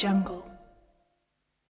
jungle.